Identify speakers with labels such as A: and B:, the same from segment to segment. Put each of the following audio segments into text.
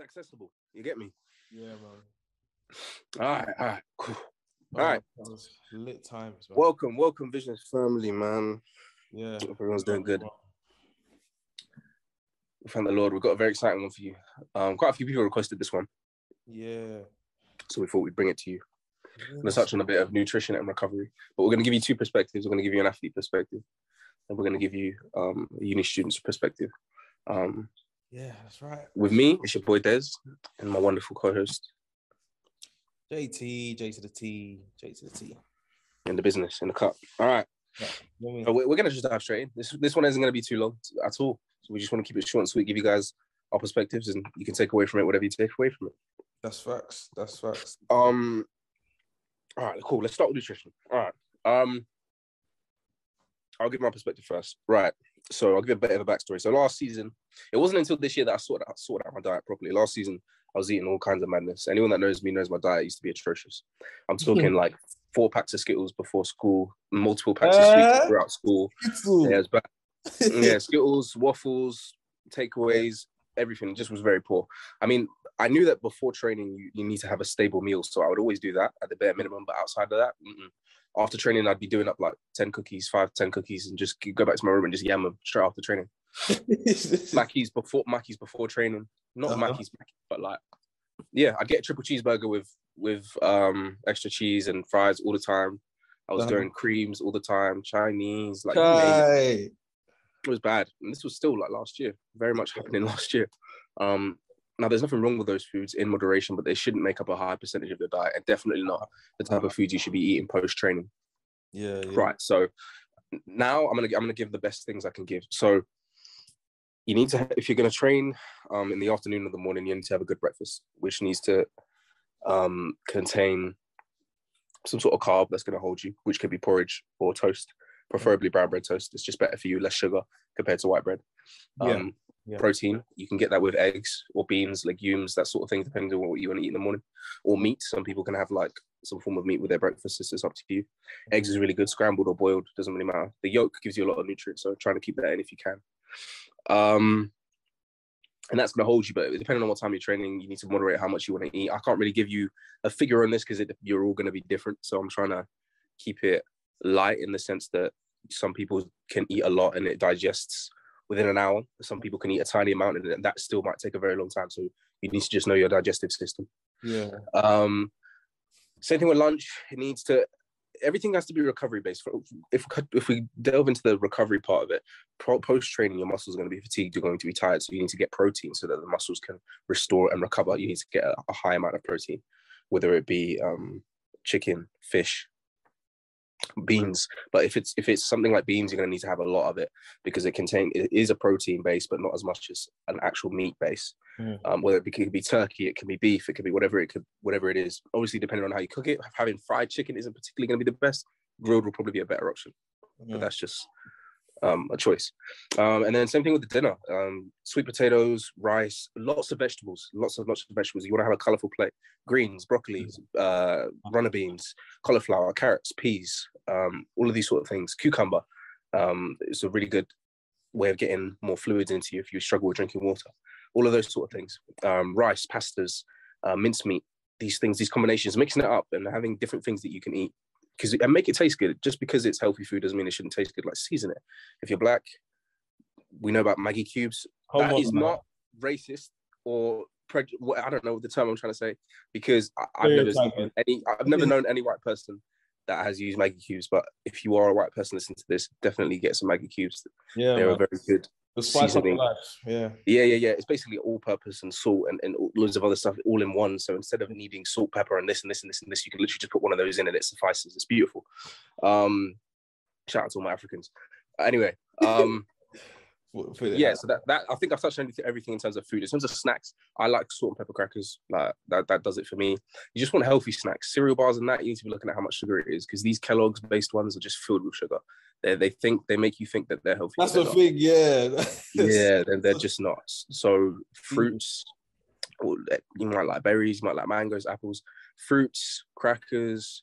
A: it's accessible. You get me?
B: Yeah, man.
A: All right, all right, cool.
B: That was lit times, man.
A: Welcome, welcome, Visions family, man.
B: yeah,
A: Hope everyone's doing good. Thank the Lord. We've got a very exciting one for you. Um, quite a few people requested this one,
B: Yeah.
A: so we thought we'd bring it to you. We're going touch on a bit of nutrition and recovery, but we're going to give you two perspectives. We're going to give you an athlete perspective, and we're going to give you um, a uni student's perspective. Um,
B: Yeah, that's right.
A: with me, it's your boy Des and my wonderful co-host
B: JT, J to the T, J to the T.
A: in the business in the cup. All right,
B: You know I mean?
A: we're, to just dive straight in. This this one isn't going to be too long at all. So we just want to keep it short and sweet, give you guys our perspectives, and you can take away from it whatever you take away from it.
B: That's facts. That's facts.
A: Um. All right, cool. Let's start with nutrition. All right. Um. I'll give my perspective first. Right. So I'll give a bit of a backstory. So last season, it wasn't until this year that I sorted out, sorted out my diet properly. Last season, I was eating all kinds of madness. Anyone that knows me knows my diet used to be atrocious. I'm talking like four packs of Skittles before school, multiple packs of
B: Uh?
A: sweets throughout school. Yeah, it bad. yeah, Skittles, waffles, takeaways, everything just was very poor. I mean, I knew that before training, you, you need to have a stable meal. So I would always do that at the bare minimum. But outside of that, mm-mm. After training, I'd be doing up like 10 cookies, five, 10 cookies, and just go back to my room and just yam them straight after training. Mackey's before Mackey's before training. Not
B: Uh-huh.
A: Mackey's, but like, yeah, I'd get a triple cheeseburger with with um extra cheese and fries all the time. I was
B: Uh-huh.
A: doing creams all the time, Chinese, like it it was bad. And this was still like last year, very much happening last year. Um, now, there's nothing wrong with those foods in moderation, but they shouldn't make up a high percentage of your diet, and definitely not the type of foods you should be eating post training.
B: Yeah, yeah.
A: Right. So now I'm gonna I'm gonna give the best things I can give. So you need to if you're gonna train um, in the afternoon or the morning, you need to have a good breakfast, which needs to um, contain some sort of carb that's gonna hold you, which could be porridge or toast, preferably brown bread toast. It's just better for you, less sugar compared to white bread. Um,
B: yeah.
A: Protein, you can get that with eggs or beans, legumes, that sort of thing, depending on what you want to eat in the morning. Or meat. Some people can have like some form of meat with their breakfast. It's up to you. Eggs is really good, scrambled or boiled, doesn't really matter. The yolk gives you a lot of nutrients, so trying to keep that in if you can. Um, and that's going to hold you, but depending on what time you're training, you need to moderate how much you want to eat. I can't really give you a figure on this because you're all going to be different. So I'm trying to keep it light in the sense that some people can eat a lot and it digests within an hour. Some people can eat a tiny amount and that still might take a very long time. So you need to just know your digestive system.
B: Yeah.
A: Um, same thing with lunch. It needs to. Everything has to be recovery based. If if we delve into the recovery part of it, post training, your muscles are going to be fatigued. You're going to be tired, so you need to get protein so that the muscles can restore and recover. You need to get a, a high amount of protein, whether it be um, chicken, fish, beans. But if it's if it's something like beans, you're going to need to have a lot of it because it contain it is a protein base, but not as much as an actual meat base.
B: Mm.
A: Um, whether it, be, it could be turkey, it can be beef, it could be whatever it could whatever it is. Obviously, depending on how you cook it, having fried chicken isn't particularly going to be the best. Grilled will probably be a better option, but that's just um, a choice. Um, and then same thing with the dinner: um, sweet potatoes, rice, lots of vegetables, lots of lots of vegetables. You want to have a colorful plate: greens, broccoli, uh, runner beans, cauliflower, carrots, peas, um, all of these sort of things. Cucumber. Um, it's a really good way of getting more fluids into you if you struggle with drinking water. All of those sort of things. Um, rice, pastas, uh, mincemeat. These things, these combinations, mixing it up and having different things that you can eat because and make it taste good. Just because it's healthy food doesn't mean it shouldn't taste good. Like season it. If you're black, we know about Maggi cubes.
B: Hold
A: that
B: on,
A: is
B: man.
A: not racist or prej- I don't know the term I'm trying to say because I, I've never seen any. I've never known any white person that has used Maggi cubes. But if you are a white person listening to this, definitely get some Maggi cubes.
B: Yeah,
A: They're very good.
B: The spice of
A: seasoning.
B: life. Yeah.
A: Yeah, yeah, yeah. It's basically all purpose and salt and, and loads of other stuff all in one. So instead of needing salt, pepper, and this and this and this and this, you can literally just put one of those in and it suffices. It's beautiful. Um, shout out to all my Africans. Anyway, um,
B: Put it
A: yeah. So that, that I think I've touched on everything- in terms of food. In terms of snacks, I like salt and pepper crackers. Like that, that does it for me. You just want healthy snacks, cereal bars, and that. You need to be looking at how much sugar it is because these Kellogg's based ones are just filled with sugar. They they think they make you think that they're healthy.
B: That's the
A: they're not
B: thing. Yeah.
A: yeah, then they're just not. So fruits, mm. well, eh, you might like berries, you might like mangoes, apples, fruits, crackers,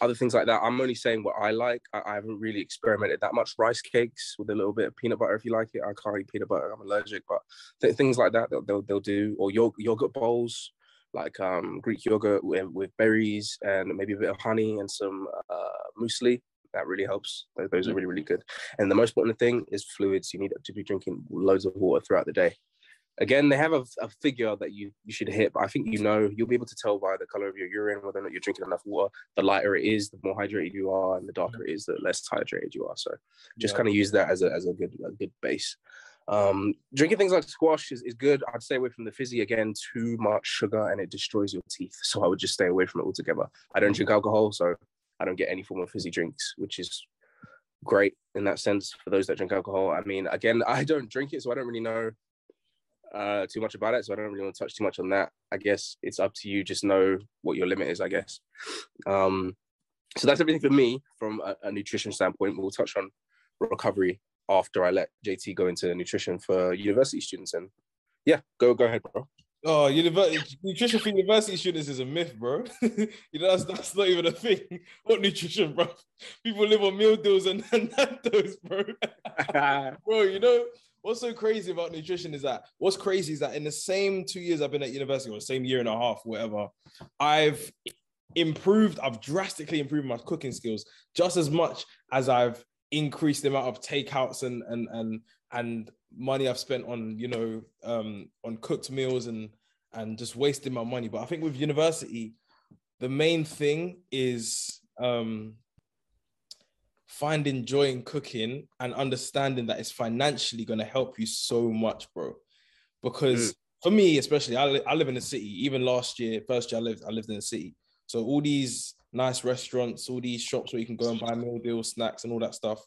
A: other things like that. I'm only saying what I like. I, I, haven't really experimented that much. Rice cakes with a little bit of peanut butter if you like it. I can't eat peanut butter. I'm allergic, but th- things like that they'll, they'll, they'll do. Or yog- yogurt bowls like um, Greek yogurt with, with, berries and maybe a bit of honey and some uh, muesli. That really helps. Those are really, really good. And the most important thing is fluids. You need to be drinking loads of water throughout the day again, they have a, a, figure that you, you should hit, but I think you know, you'll be able to tell by the color of your urine whether or not you're drinking enough water. The lighter it is, the more hydrated you are, and the darker it is, the less hydrated you are. So just yeah. kind of use that as a, as a good, a good base. Um, drinking things like squash is, is good. I'd stay away from the fizzy again, too much sugar and it destroys your teeth. So I would just stay away from it altogether. I don't drink alcohol, so I don't get any form of fizzy drinks, which is great in that sense for those that drink alcohol. I mean, again, I don't drink it, so I don't really know uh, too much about it, so I don't really want to touch too much on that. I guess it's up to you. Just know what your limit is. I guess. Um, so that's everything for me from a, a, nutrition standpoint. We'll touch on recovery after I let JT go into nutrition for university students. And yeah, go go ahead, bro.
C: Oh, university nutrition for university students is a myth, bro. you know that's that's not even a thing. What nutrition, bro? People live on meal deals and, and Nando's, bro. bro, you know what's so crazy about nutrition is that what's crazy is that in the same two years I've been at university or the same year and a half, whatever, I've improved, I've drastically improved my cooking skills just as much as I've increased the amount of takeouts and and and and money I've spent on, you know, um, on cooked meals and and just wasting my money. But I think with university, the main thing is um finding joy in cooking and understanding that it's financially going to help you so much, bro. Because mm. for me, especially, I, li- I live in the city. Even last year, first year I lived, I lived in the city. So all these nice restaurants, all these shops where you can go and buy meal deals, snacks, and all that stuff,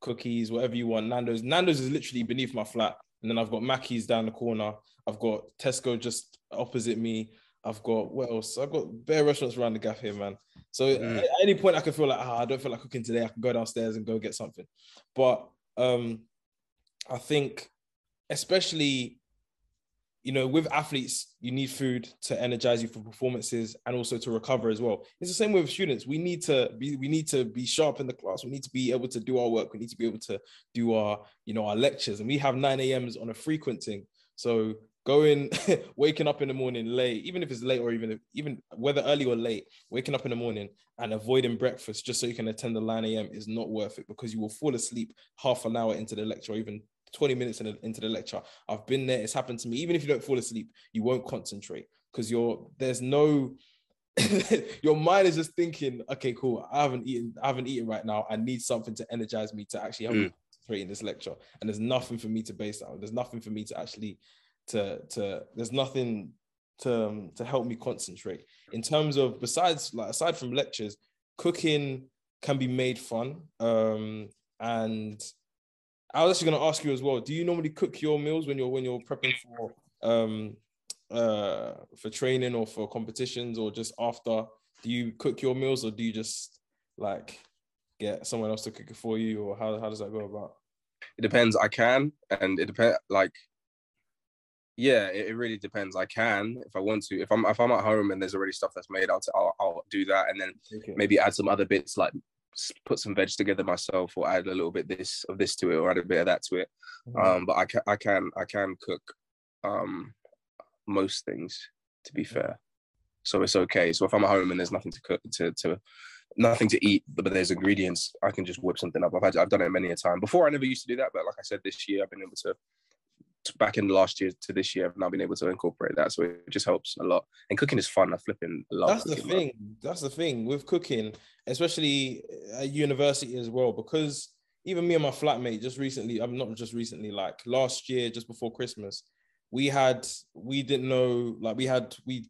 C: cookies, whatever you want. Nando's, Nando's is literally beneath my flat, and then I've got Mackey's down the corner. I've got Tesco just opposite me. I've got what else? I've got bare restaurants around the gaff here, man. So mm. at any point I can feel like, oh, I don't feel like cooking today. I can go downstairs and go get something. But um, I think, especially, you know, with athletes, you need food to energize you for performances and also to recover as well. It's the same with students. We need to be, we need to be sharp in the class. We need to be able to do our work. We need to be able to do our, you know, our lectures. And we have 9 a.m.s on a frequenting. So going waking up in the morning late even if it's late or even even whether early or late waking up in the morning and avoiding breakfast just so you can attend the 9 a.m is not worth it because you will fall asleep half an hour into the lecture or even 20 minutes in into the lecture. I've been there. It's happened to me. Even if you don't fall asleep you won't concentrate because you're there's no your mind is just thinking okay cool. I haven't eaten i haven't eaten right now. I need something to energize me to actually help mm. me concentrate in this lecture. And there's nothing for me to base that on. There's nothing for me to actually to to there's nothing to um, to help me concentrate. In terms of besides like aside from lectures cooking can be made fun um and i was actually going to ask you as well do you normally cook your meals when you're when you're prepping for um uh for training or for competitions or just after? Do you cook your meals or do you just like get someone else to cook it for you or how, how does that go about?
A: It depends. I can and it depends like yeah, it, it, really depends. I can if I want to. If I'm if I'm at home and there's already stuff that's made, I'll I'll, I'll do that, and then okay. maybe add some other bits like put some veg together myself, or add a little bit this of this to it, or add a bit of that to it. Mm-hmm. Um, but I can I can I can cook um most things to be fair, so it's okay. So if I'm at home and there's nothing to cook to to nothing to eat, but there's ingredients, I can just whip something up. I've had I've done it many a time before. I never used to do that, but like I said, this year I've been able to back in last year to this year, I've now been able to incorporate that. So it just helps a lot. And cooking is fun. I flipping a lot.
C: That's the thing. That's the thing with cooking, especially at university as well, because even me and my flatmate just recently, I'm not just recently, like last year, just before Christmas, we had, we didn't know, like we had, we,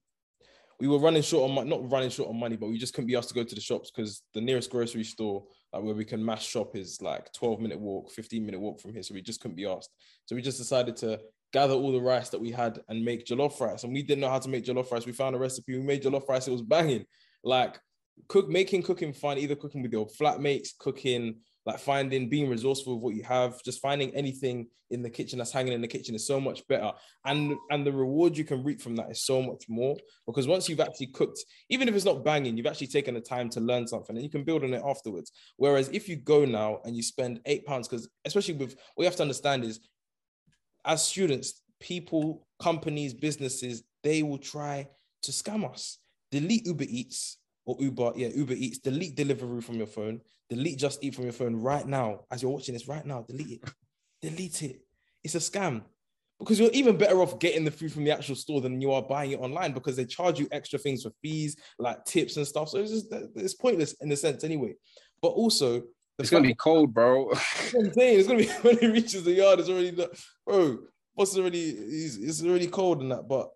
C: we were running short on money, not running short on money, but we just couldn't be asked to go to the shops because the nearest grocery store like where we can mass shop is like 12 minute walk 15 minute walk from here. So we just couldn't be asked. So we just decided to gather all the rice that we had and make jollof rice. And we didn't know how to make jollof rice. We found a recipe. We made jollof rice. It was banging. Like cook making cooking fun either cooking with your flatmates cooking like finding being resourceful with what you have, just finding anything in the kitchen that's hanging in the kitchen is so much better. And and the reward you can reap from that is so much more because once you've actually cooked, even if it's not banging, you've actually taken the time to learn something and you can build on it afterwards. Whereas if you go now and you spend eight pounds, because especially with what you have to understand is as students, people, companies, businesses, they will try to scam us. Delete Uber Eats or Uber, yeah, Uber Eats, delete Deliveroo from your phone, delete Just Eat from your phone right now. As you're watching this right now, delete it. delete it. It's a scam. Because you're even better off getting the food from the actual store than you are buying it online because they charge you extra things for fees, like tips and stuff. So it's just it's pointless in a sense anyway. But also,
A: it's gonna be cold, bro.
C: I'm saying it's gonna be when it reaches the yard. It's already, bro. What's already? It's already cold and that. But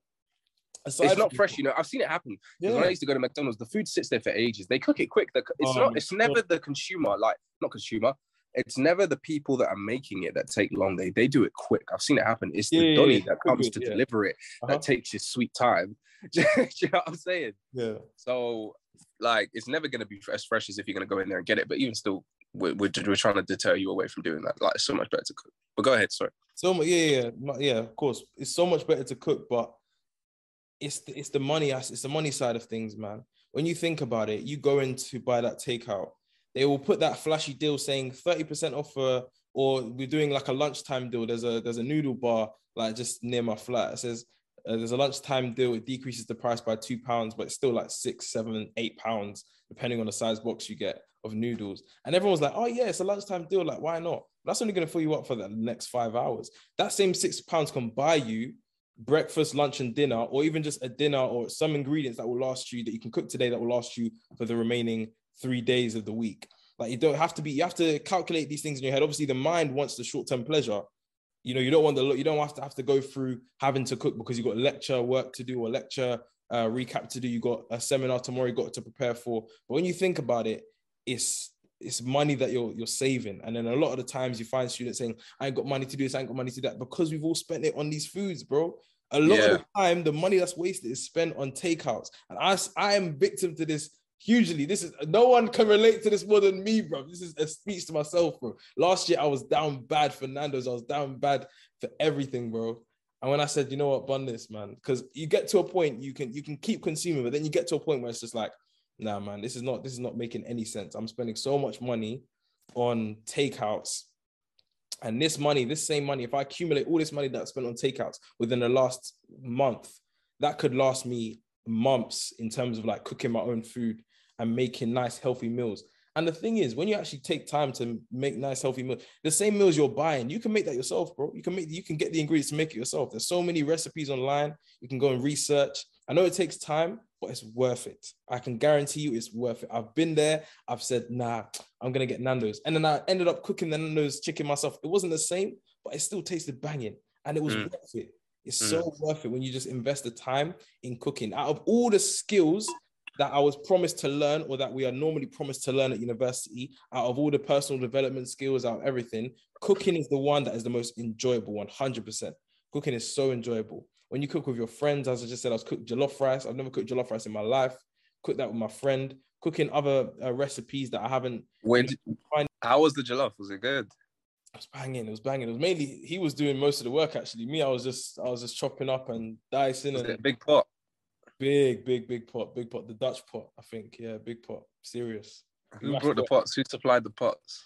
A: It's not fresh, you know. I've seen it happen. Yeah. When I used to go to McDonald's, the food sits there for ages. They cook it quick. It's oh, not. It's never the consumer, like not consumer. It's never the people that are making it that take long. They they do it quick. I've seen it happen. It's the yeah, Donny yeah, that comes to deliver it uh-huh. that takes his sweet time. do you know what I'm saying?
C: Yeah.
A: So like, it's never gonna be as fresh as if you're gonna go in there and get it. But even still, we're, we're, we're trying to deter you away from doing that. Like, it's so much better to cook. But go ahead. Sorry.
C: So. Yeah, yeah, yeah. Of course, it's so much better to cook, but it's the, it's the money it's the money side of things, man. When you think about it, you go in to buy that takeout, they will put that flashy deal saying 30% off for, or we're doing like a lunchtime deal. There's a there's a noodle bar like just near my flat. It says uh, there's a lunchtime deal. It decreases the price by two pounds, but it's still like six, seven, eight pounds depending on the size box you get of noodles. And everyone's like, "Oh yeah, it's a lunchtime deal. Like, why not?" That's only going to fill you up for the next five hours. That same six pounds can buy you breakfast, lunch, and dinner, or even just a dinner or some ingredients that will last you that you can cook today that will last you for the remaining three days of the week. Like you don't have to be, you have to calculate these things in your head. Obviously, the mind wants the short-term pleasure. You know, you don't want the you don't have to have to go through having to cook because you've got lecture work to do or lecture uh, recap to do. You got a seminar tomorrow you got to prepare for. But when you think about it, it's it's money that you're you're saving. And then a lot of the times you find students saying, I ain't got money to do this, I ain't got money to do that, because we've all spent it on these foods, bro. A lot yeah. of the time, the money that's wasted is spent on takeouts. And I, I am victim to this hugely. This is no one can relate to this more than me, bro. This is a speech to myself, bro. Last year I was down bad for Nando's, I was down bad for everything, bro. And when I said, you know what, bun this, man, because you get to a point you can you can keep consuming, but then you get to a point where it's just like, nah, man, this is not this is not making any sense. I'm spending so much money on takeouts. And this money, this same money, if I accumulate all this money that spent on takeouts within the last month, that could last me months in terms of like cooking my own food and making nice, healthy meals. And the thing is, when you actually take time to make nice, healthy meals, the same meals you're buying, you can make that yourself, bro. You can make, you can get the ingredients to make it yourself. There's so many recipes online. You can go and research. I know it takes time, but it's worth it. I can guarantee you it's worth it. I've been there. I've said, nah, I'm gonna get Nando's, and then I ended up cooking the Nando's chicken myself. It wasn't the same, but it still tasted banging, and it was mm. worth it. It's mm. so worth it when you just invest the time in cooking. Out of all the skills that I was promised to learn, or that we are normally promised to learn at university, out of all the personal development skills, out of everything, cooking is the one that is the most enjoyable. One hundred percent. Cooking is so enjoyable when you cook with your friends, as I just said, I was cooked jollof rice. I've never cooked jollof rice in my life. Cooked that with my friend. Cooking other uh, recipes that I haven't.
A: When? Find- How was the jollof? Was it good?
C: It was banging. It was banging. It was mainly he was doing most of the work. Actually, me, I was just I was just chopping up and dicing. Was and
A: big pot.
C: Big, big, big pot. Big pot. The Dutch pot, I think. Yeah, big pot. Serious.
A: Who brought the pots? Who supplied the pots?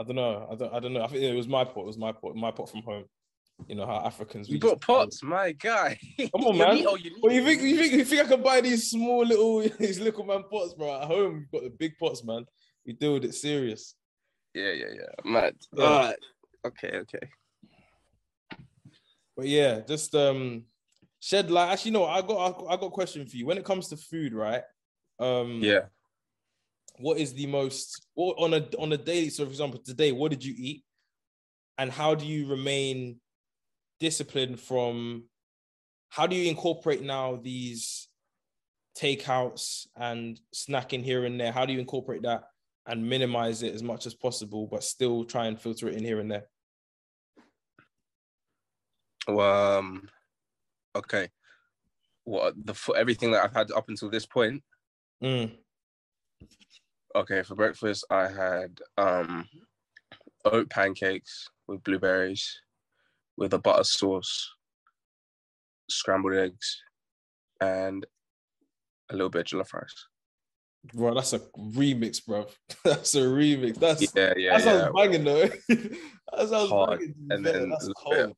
C: I don't know. I don't. I don't know. I think it was my pot. It was my pot. My pot from home. You know how Africans.
A: You brought pots, my guy.
C: Come on, man. oh, you, well, you think you think you think I can buy these small little these little man pots, bro? At home, we've got the big pots, man. We deal with it serious.
A: Yeah, yeah, yeah. Mad. Yeah. Right. Okay, okay.
C: But yeah, just um shed light. Actually, no, I got I got a question for you. When it comes to food, right? Um
A: Yeah.
C: What is the most or on a on a daily? So, for example, today, what did you eat? And how do you remain discipline from how do you incorporate now these takeouts and snacking here and there? How do you incorporate that and minimize it as much as possible, but still try and filter it in here and there?
A: Well, um, okay. What the for everything that I've had up until this point?
C: Mm.
A: Okay, for breakfast I had um oat pancakes with blueberries, with a butter sauce, scrambled eggs, and a little bit of jollof rice.
C: Bro, that's a remix, bro. That's a remix. That's
A: Yeah, yeah,
C: that sounds
A: yeah.
C: banging though. that sounds
A: Hard.
C: banging.
A: And then
C: that's
A: a little
C: cold.
A: bit- A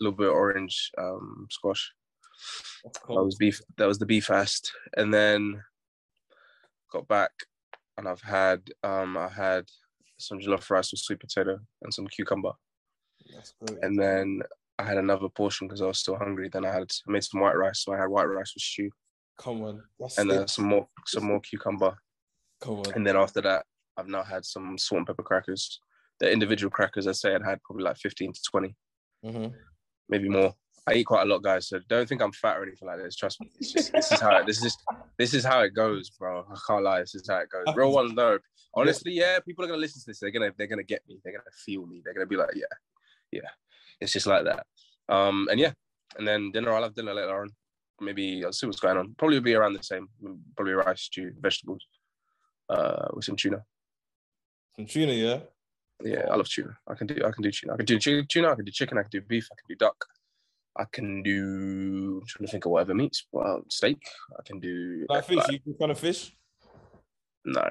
A: little bit of orange um squash. That was beef. That was the beef fast, and then got back, and I've had um I had some jollof rice with sweet potato and some cucumber. And then I had another portion because I was still hungry. Then I had I made some white rice, so I had white rice with stew,
C: Come on. That's
A: and then
C: it.
A: some more some more cucumber,
C: Come on.
A: and then after that I've now had some salt and pepper crackers. The individual crackers I say I'd had probably like fifteen to twenty,
C: Mhm.
A: maybe more. I eat quite a lot, guys. So don't think I'm fat or anything like this. Trust me. It's just, this is how it, this is this is how it goes, bro. I can't lie. This is how it goes. Real one though. Honestly, yeah, people are gonna listen to this. They're gonna they're gonna get me. They're gonna feel me. They're gonna be like, yeah, yeah. It's just like that. Um, and yeah, and then dinner. I'll have dinner later on. Maybe I'll see what's going on. Probably be around the same. Probably rice, stew, vegetables, uh, with some tuna.
C: From tuna, yeah.
A: Yeah, I love tuna. I can do I can do tuna. I can do tuna. I can do chicken. I can do beef. I can do duck. I can do. I'm trying to think of whatever meats. Well, steak. I can do.
C: Like fish,
A: like-
C: you can kind of fish.
A: no,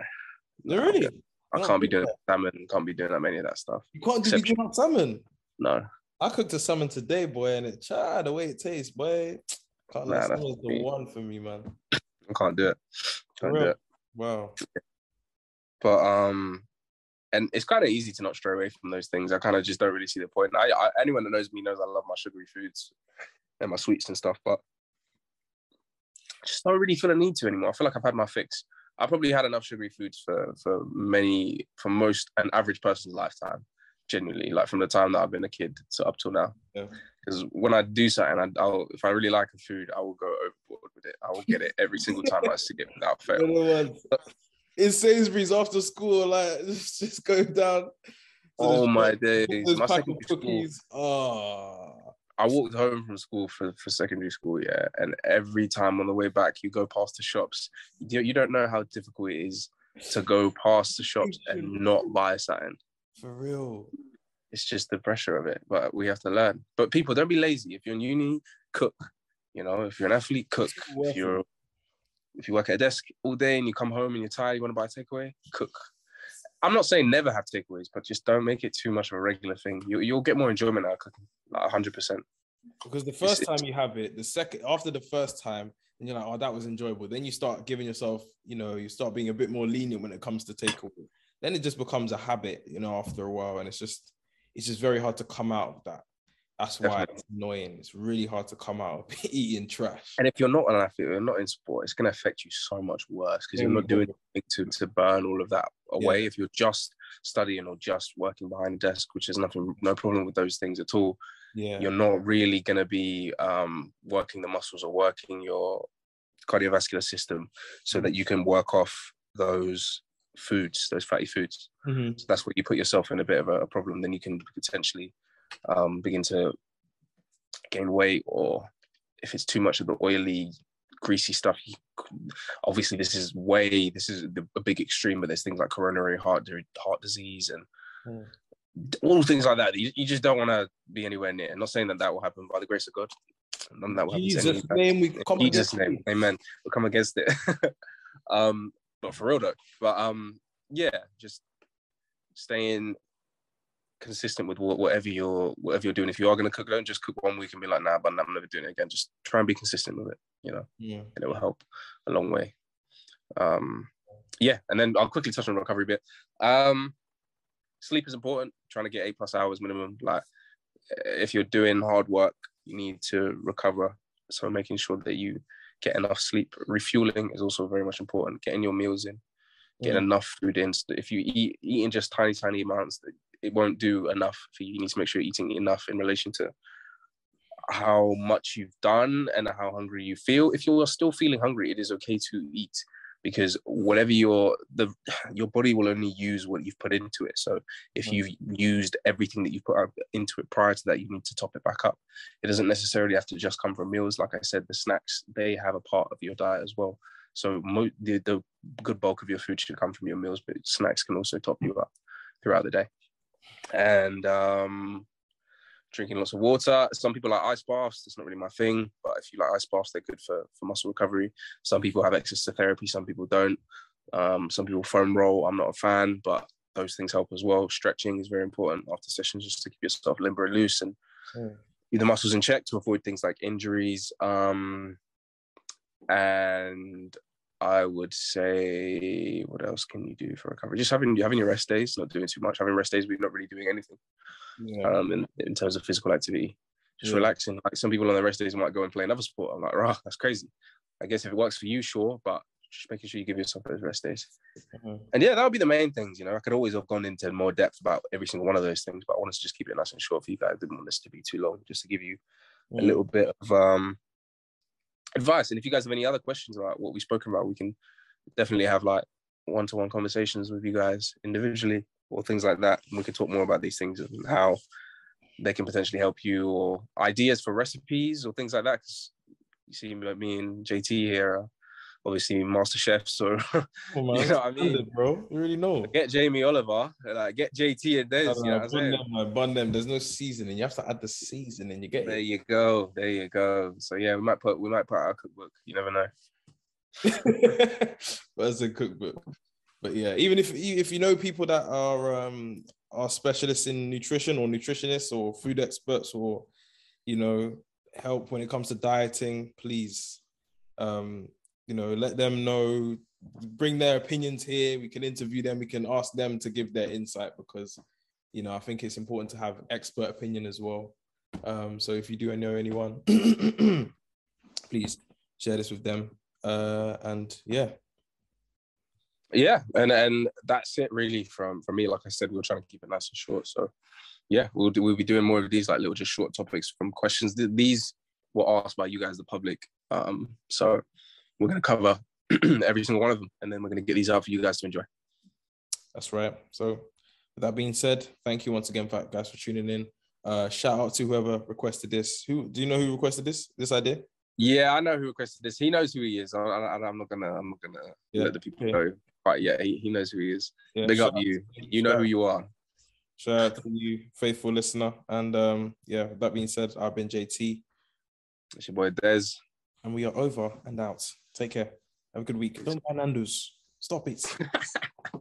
C: No, really?
A: I
C: No,
A: can't be doing salmon. Can't be doing that many of that stuff.
C: You can't do can't salmon.
A: No,
C: I cooked a salmon today, boy, and it child the way it tastes, boy. Can't
A: Nah, that's
C: the
A: me.
C: one for me, man.
A: I can't do it. Can't do it.
C: Wow.
A: But um, and it's kind of easy to not stray away from those things. I kind of just don't really see the point. I, I anyone that knows me knows I love my sugary foods and my sweets and stuff, but I just don't really feel a need to anymore. I feel like I've had my fix. I probably had enough sugary foods for for many for most an average person's lifetime. Genuinely, like from the time that I've been a kid to up till now.
C: Yeah.
A: Because when I do something, I, I'll if I really like a food, I will go overboard with it. I will get it every single time I see it without fail.
C: You're the one. In Sainsbury's after school, like just, go down.
A: Oh my days! My secondary
C: of
A: school,
C: cookies. Oh,
A: I walked home from school for, for secondary school, yeah, and every time on the way back, you go past the shops. You, you don't know how difficult it is to go past the shops and not buy something.
C: For real.
A: It's just the pressure of it, but we have to learn. But people, don't be lazy. If you're in uni, cook. You know, if you're an athlete, cook. If you're if you work at a desk all day and you come home and you're tired, you want to buy a takeaway, cook. I'm not saying never have takeaways, but just don't make it too much of a regular thing. You, you'll get more enjoyment out of cooking, like 100%.
C: Because the first
A: it's-
C: time you have it, the second after the first time, and you're like, oh, that was enjoyable. Then you start giving yourself, you know, you start being a bit more lenient when it comes to takeaway. Then it just becomes a habit, you know, after a while, and it's just, it's just very hard to come out of that. That's why
A: Definitely.
C: it's annoying. It's really hard to come out of eating trash.
A: And if you're not an athlete, you're not in sport, it's going to affect you so much worse because you're not doing anything to, to burn all of that away. If you're just studying or just working behind a desk, which is nothing, no problem with those things at all,
C: Yeah,
A: you're not really going to be um, working the muscles or working your cardiovascular system so that you can work off those foods, those fatty foods.
C: Mhm.
A: So that's what you put yourself in a bit of a, problem. Then you can potentially um, begin to gain weight, or if it's too much of the oily, greasy stuff. You, obviously, this is way this is the, a big extreme, but there's things like coronary heart heart disease and
C: Mm.
A: all things like that. You, you just don't want to be anywhere near. I'm not saying that that will happen by the grace of God. None of that will happen.
C: Jesus' name, we come
A: Jesus'
C: against
A: name,
C: it.
A: amen. We'll come against it. um, but for real though, but um, yeah, just staying consistent with whatever you're whatever you're doing. If you are gonna cook, don't just cook one week and be like, nah, but I'm never doing it again. Just try and be consistent with it, you know,
C: Yeah.
A: and it will help a long way. Um, yeah, and then I'll quickly touch on recovery a bit. Um, sleep is important. Trying to get eight plus hours minimum. Like, if you're doing hard work, you need to recover. So making sure that you get enough sleep. Refueling is also very much important. Getting your meals in, getting
C: Yeah.
A: enough food in. So if you eat eating just tiny, tiny amounts, it won't do enough for you. You need to make sure you're eating enough in relation to how much you've done and how hungry you feel. If you're still feeling hungry, it is okay to eat because whatever your the your body will only use what you've put into it. So if
C: Mm.
A: you've used everything that you've put into it prior to that, you need to top it back up. It doesn't necessarily have to just come from meals. Like I said, the snacks they have a part of your diet as well. So mo- the the good bulk of your food should come from your meals, but snacks can also top you up throughout the day. And um, drinking lots of water. Some people like ice baths. It's not really my thing, but if you like ice baths, they're good for for muscle recovery. Some people have access to therapy. Some people don't. Um, some people foam roll. I'm not a fan, but those things help as well. Stretching is very important after sessions just to keep yourself limber and loose and
C: Mm.
A: keep the muscles in check to avoid things like injuries. Um, and I would say, what else can you do for recovery? Just having having your rest days, not doing too much. Having rest days, we're not really doing anything
C: Yeah.
A: um, in, in terms of physical activity. Just
C: Yeah.
A: relaxing. Like some people on their rest days might go and play another sport. I'm like, rah, that's crazy. I guess if it works for you, sure, but just making sure you give yourself those rest days.
C: Mhm.
A: And yeah, that would be the main things. You know, I could always have gone into more depth about every single one of those things, but I wanted to just keep it nice and short for you guys. Didn't want this to be too long, just to give you a
C: Mm.
A: little bit of um, advice. And if you guys have any other questions about what we've spoken about, we can definitely have like one-to-one conversations with you guys individually or things like that. And we can talk more about these things and how they can potentially help you or ideas for recipes or things like that. 'Cause you see, me and JT here, are obviously master chefs.
C: On,
A: you know what I mean?
C: bro. You really know.
A: get Jamie Oliver, like get JT and Des. You know
C: no,
A: what I'm
C: bun them, bun them. There's no seasoning. You have to add the seasoning. You get
A: There
C: it.
A: you go. There you go. So yeah, we might put we might put out a cookbook. You never know.
C: but as a cookbook. But yeah, even if you if you know people that are um are specialists in nutrition or nutritionists or food experts or you know help when it comes to dieting, please um you know let them know bring their opinions here we can interview them we can ask them to give their insight because you know i think it's important to have expert opinion as well um so if you do know anyone please share this with them uh and yeah
A: Yeah, and and that's it really from from me. Like I said, we are trying to keep it nice and short. So yeah, we'll do, we'll be doing more of these like little just short topics from questions. These were asked by you guys, the public. Um, so we're gonna cover every single one of them, and then we're gonna get these out for you guys to enjoy.
C: That's right. So, with that being said, thank you once again, for, guys, for tuning in. Uh, shout out to whoever requested this. Who do you know who requested this? This idea?
A: Yeah, I know who requested this. He knows who he is. I, I, I'm not gonna I'm not gonna
C: Yeah,
A: let the people
C: yeah.
A: know. But yeah, he, he knows who he is.
C: Yeah,
A: Big up
C: out
A: you.
C: to.
A: You know
C: Shout
A: who you are.
C: Shout out to you, faithful listener. And um, yeah, with that being said, I've been JT,
A: It's your boy Des.
C: and we are over and out. Take care. Have a good week. Don't buy Nando's. Stop it.